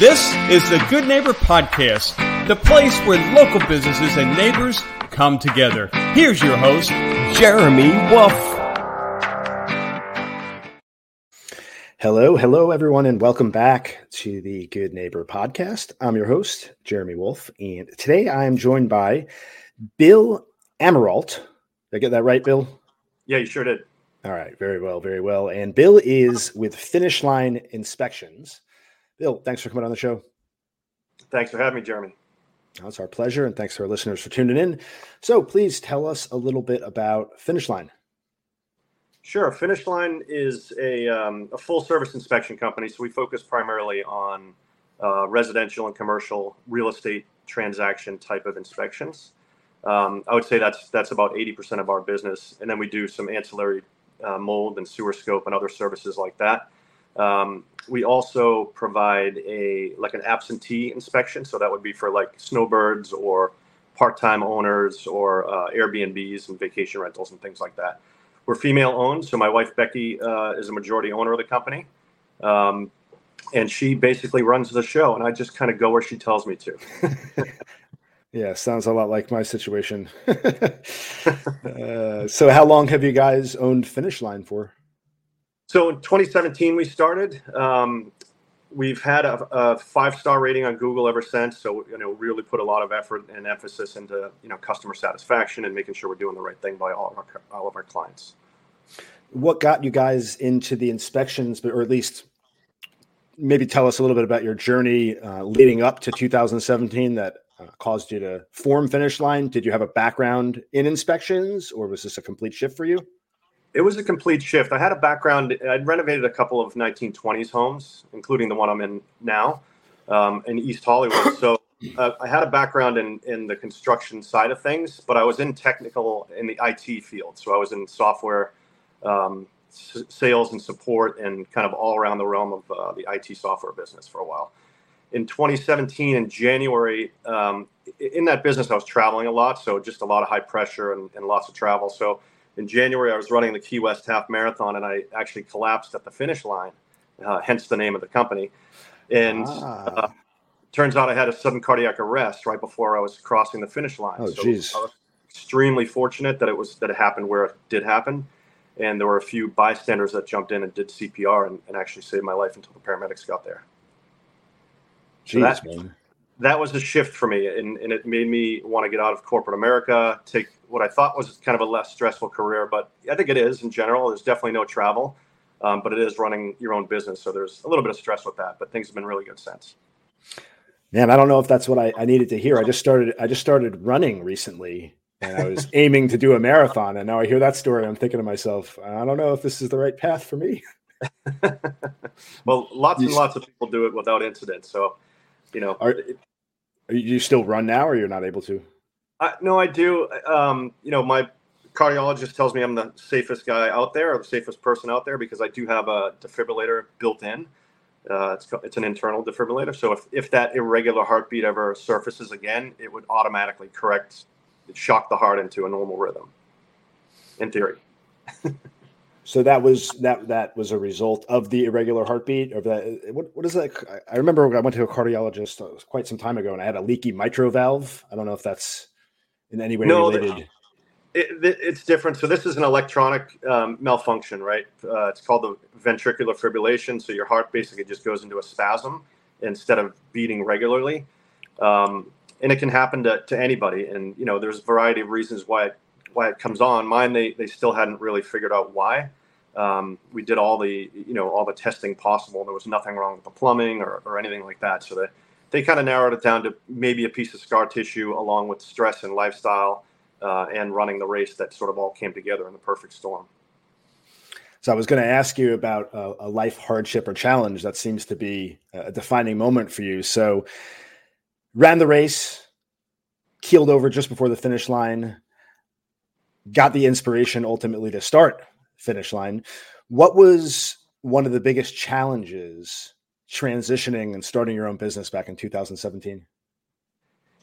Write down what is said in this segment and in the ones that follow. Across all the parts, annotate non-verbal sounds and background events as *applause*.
This is the Good Neighbor Podcast, the place where local businesses and neighbors come together. Here's your host, Jeremy Wolf. Hello, hello, everyone, and welcome back to the Good Neighbor Podcast. I'm your host, Jeremy Wolf, and today I am joined by Bill Amirault. Did I get that right, Bill? Yeah, you sure did. All right, very well, very well. And Bill is with Finish Line Inspections. Bill, thanks for coming on the show. Thanks for having me, Jeremy. Oh, it's our pleasure, and thanks to our listeners for tuning in. So, please tell us a little bit about Finish Line. Sure. Finish Line is a, um, a full service inspection company. So, we focus primarily on uh, residential and commercial real estate transaction type of inspections. Um, I would say that's that's about 80% of our business. And then we do some ancillary uh, mold and sewer scope and other services like that. Um, we also provide a like an absentee inspection, so that would be for like snowbirds or part-time owners or uh, Airbnbs and vacation rentals and things like that. We're female owned, so my wife Becky uh, is a majority owner of the company, um, and she basically runs the show, and I just kind of go where she tells me to. *laughs* yeah, sounds a lot like my situation. *laughs* uh, so, how long have you guys owned Finish Line for? So in 2017, we started. Um, we've had a, a five star rating on Google ever since. So you know, really put a lot of effort and emphasis into you know customer satisfaction and making sure we're doing the right thing by all of our all of our clients. What got you guys into the inspections, or at least maybe tell us a little bit about your journey uh, leading up to 2017 that uh, caused you to form Finish Line? Did you have a background in inspections, or was this a complete shift for you? It was a complete shift. I had a background. I'd renovated a couple of 1920s homes, including the one I'm in now, um, in East Hollywood. So uh, I had a background in in the construction side of things, but I was in technical in the IT field. So I was in software um, s- sales and support, and kind of all around the realm of uh, the IT software business for a while. In 2017, in January, um, in that business, I was traveling a lot, so just a lot of high pressure and, and lots of travel. So in January, I was running the Key West Half Marathon, and I actually collapsed at the finish line, uh, hence the name of the company. And ah. uh, turns out I had a sudden cardiac arrest right before I was crossing the finish line. Oh. So I was extremely fortunate that it was that it happened where it did happen, and there were a few bystanders that jumped in and did CPR and, and actually saved my life until the paramedics got there. Jeez, so that, man that was a shift for me and, and it made me want to get out of corporate america take what i thought was kind of a less stressful career but i think it is in general. There's definitely no travel um, but it is running your own business so there's a little bit of stress with that but things have been really good since. Man i don't know if that's what I, I needed to hear. I just started i just started running recently and i was *laughs* aiming to do a marathon and now i hear that story i'm thinking to myself i don't know if this is the right path for me. *laughs* Well lots and lots of people do it without incident so you know are, you still run now, or you're not able to? I, no, I do. Um, you know, my cardiologist tells me I'm the safest guy out there, or the safest person out there, because I do have a defibrillator built in. Uh, it's it's an internal defibrillator, so if if that irregular heartbeat ever surfaces again, it would automatically correct, shock the heart into a normal rhythm. In theory. So that was that that was a result of the irregular heartbeat of that. What what is that? I remember I went to a cardiologist uh, quite some time ago, and I had a leaky mitral valve. I don't know if that's in any way no, related. It, it, it's different. So this is an electronic um, malfunction, right? Uh, it's called the ventricular fibrillation. So your heart basically just goes into a spasm instead of beating regularly, um, and it can happen to, to anybody. And you know, there's a variety of reasons why it, why it comes on. Mine, they they still hadn't really figured out why. Um, we did all the you know all the testing possible. There was nothing wrong with the plumbing or, or anything like that. So they they kind of narrowed it down to maybe a piece of scar tissue along with stress and lifestyle uh, and running the race that sort of all came together in the perfect storm. So I was going to ask you about a, a, life hardship or challenge that seems to be a defining moment for you. So ran the race, keeled over just before the finish line, got the inspiration ultimately to start finish line. What was one of the biggest challenges transitioning and starting your own business back in 2017?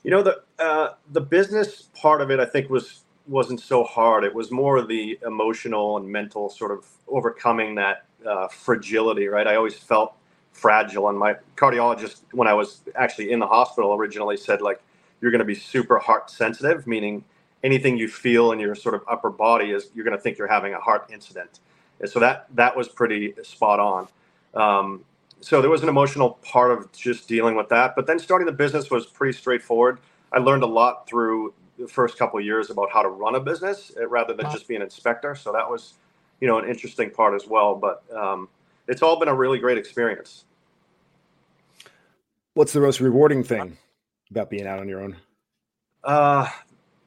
You know the uh, the business part of it, I think, was wasn't so hard. It was more the emotional and mental sort of overcoming that uh, fragility. Right, I always felt fragile. And my cardiologist, when I was actually in the hospital originally, said like you're going to be super heart sensitive, meaning anything you feel in your sort of upper body is you're going to think you're having a heart incident. And so that that was pretty spot on. Um, so there was an emotional part of just dealing with that. But then starting the business was pretty straightforward. I learned a lot through the first couple of years about how to run a business eh, rather than just be an inspector. So that was, you know, an interesting part as well. But um, it's all been a really great experience. What's the most rewarding thing about being out on your own? Uh,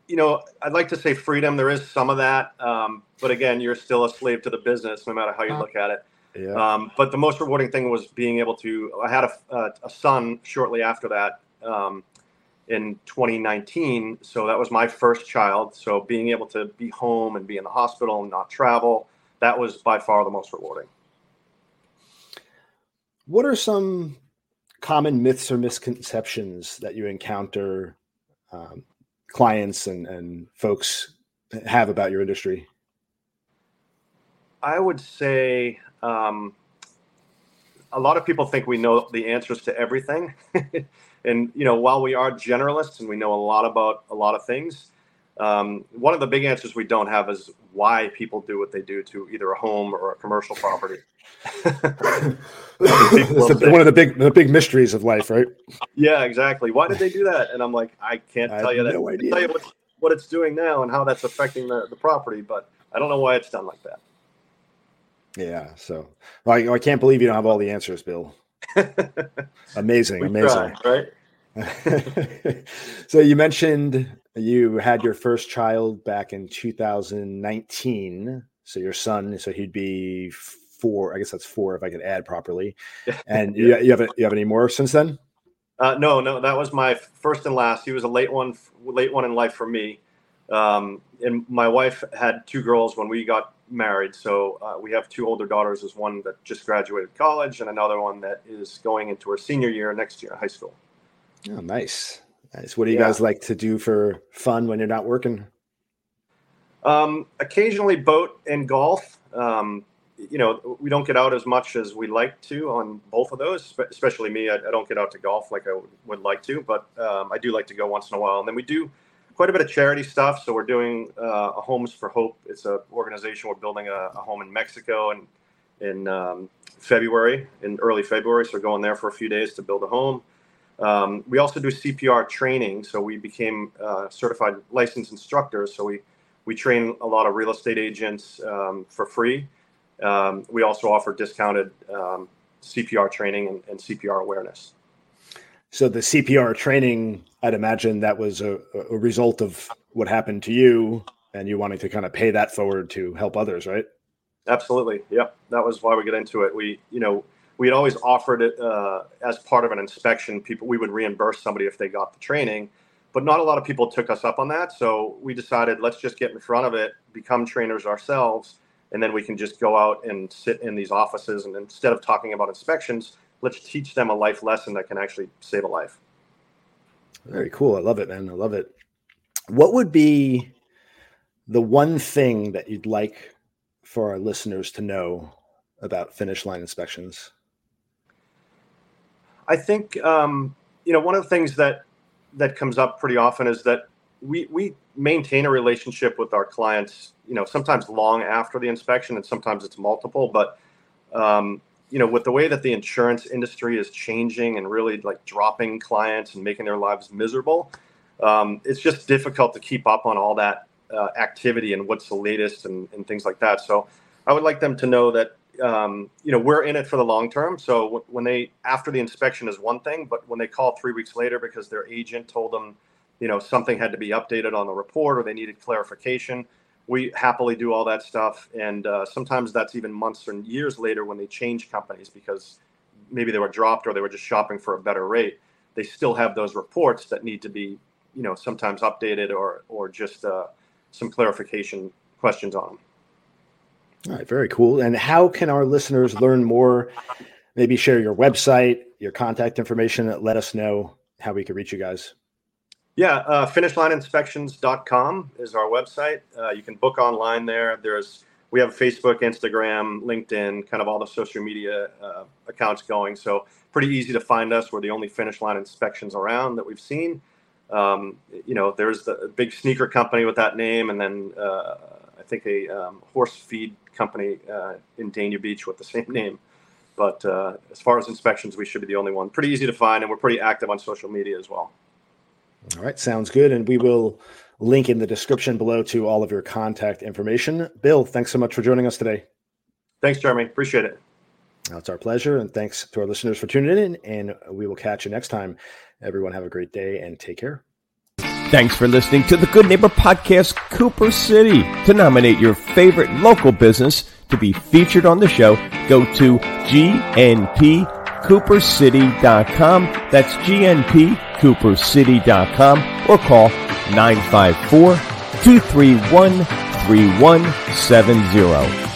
you know, I'd like to say freedom. There is some of that, um, but again, you're still a slave to the business, no matter how you look at it. Yeah. Um, but the most rewarding thing was being able to. I had a, a, a son shortly after that um, in 2019, so that was my first child. So being able to be home and be in the hospital and not travel, that was by far the most rewarding. What are some common myths or misconceptions that you encounter um, clients and, and folks have about your industry? I would say um, a lot of people think we know the answers to everything. *laughs* and, you know, while we are generalists and we know a lot about a lot of things, um, one of the big answers we don't have is why people do what they do to either a home or a commercial property. the, one of the big the big mysteries of life, right? Yeah, exactly. Why did they do that? And I'm like, I can't I tell you that. No idea. tell you what, what it's doing now and how that's affecting the, the property, but I don't know why it's done like that. Yeah. So I, I can't believe you don't have all the answers, Bill. *laughs* amazing, amazing. Try, right? *laughs* so you mentioned you had your first child back in 2019. So your son, so he'd be four. I guess that's four if I could add properly. *laughs* And yeah. you, you have you have any more since then? Uh, no, no, that was my first and last. He was a late one, late one in life for me. Um, and my wife had two girls when we got married. So uh, we have two older daughters. There's one that just graduated college, and another one that is going into her senior year next year, high school. Oh, nice, nice. What do you yeah. guys like to do for fun when you're not working? Um, occasionally, boat and golf. Um, you know, we don't get out as much as we like to on both of those. Especially me, I, I don't get out to golf like I would, would like to, but um, I do like to go once in a while. And then we do quite a bit of charity stuff. So we're doing uh, a Homes for Hope. It's an organization. We're building a, a home in Mexico and in um, February, in early February. So going there for a few days to build a home. Um, we also do CPR training. So we became uh, certified licensed instructors. So we we train a lot of real estate agents um, for free. Um, we also offer discounted um, CPR training and, and CPR awareness. So the CPR training, I'd imagine that was a, a result of what happened to you and you wanting to kind of pay that forward to help others, right? Absolutely. Yeah. That was why we get into it. We, you know, we had always offered it uh, as part of an inspection. People, we would reimburse somebody if they got the training, but not a lot of people took us up on that. So we decided let's just get in front of it, become trainers ourselves, and then we can just go out and sit in these offices. And instead of talking about inspections, let's teach them a life lesson that can actually save a life. Very cool. I love it, man. I love it. What would be the one thing that you'd like for our listeners to know about finish line inspections? I think um, you know one of the things that that comes up pretty often is that we we maintain a relationship with our clients. You know, sometimes long after the inspection, and sometimes it's multiple. But um, you know, with the way that the insurance industry is changing and really like dropping clients and making their lives miserable, um, it's just difficult to keep up on all that uh, activity and what's the latest and, and, things like that. So I would like them to know that, um, you know, we're in it for the long term. So when they, after the inspection is one thing, but when they call three weeks later because their agent told them, you know, something had to be updated on the report or they needed clarification, we happily do all that stuff. And uh, sometimes that's even months and years later when they change companies because maybe they were dropped or they were just shopping for a better rate. They still have those reports that need to be, you know, sometimes updated or or just uh, some clarification questions on them. All right, very cool. And how can our listeners learn more? Maybe share your website, your contact information. Let us know how we can reach you guys. Yeah, uh, finishlineinspections.com is our website. Uh, you can book online there. There's we have Facebook, Instagram, LinkedIn, kind of all the social media uh, accounts going. So pretty easy to find us. We're the only finish line inspections around that we've seen. Um, you know, there's the big sneaker company with that name, and then uh, I think a um, horse feed company uh, in Dania Beach with the same name. But uh, as far as inspections, we should be the only one. Pretty easy to find, and we're pretty active on social media as well. All right, sounds good. And we will link in the description below to all of your contact information. Bill, thanks so much for joining us today. Thanks, Jeremy. Appreciate it. It's our pleasure. And thanks to our listeners for tuning in. And we will catch you next time. Everyone, have a great day and take care. Thanks for listening to the Good Neighbor Podcast, Cooper City. To nominate your favorite local business to be featured on the show, go to gnpcoopercity.com. That's gnpcoopercity.com or call 954 231 3170.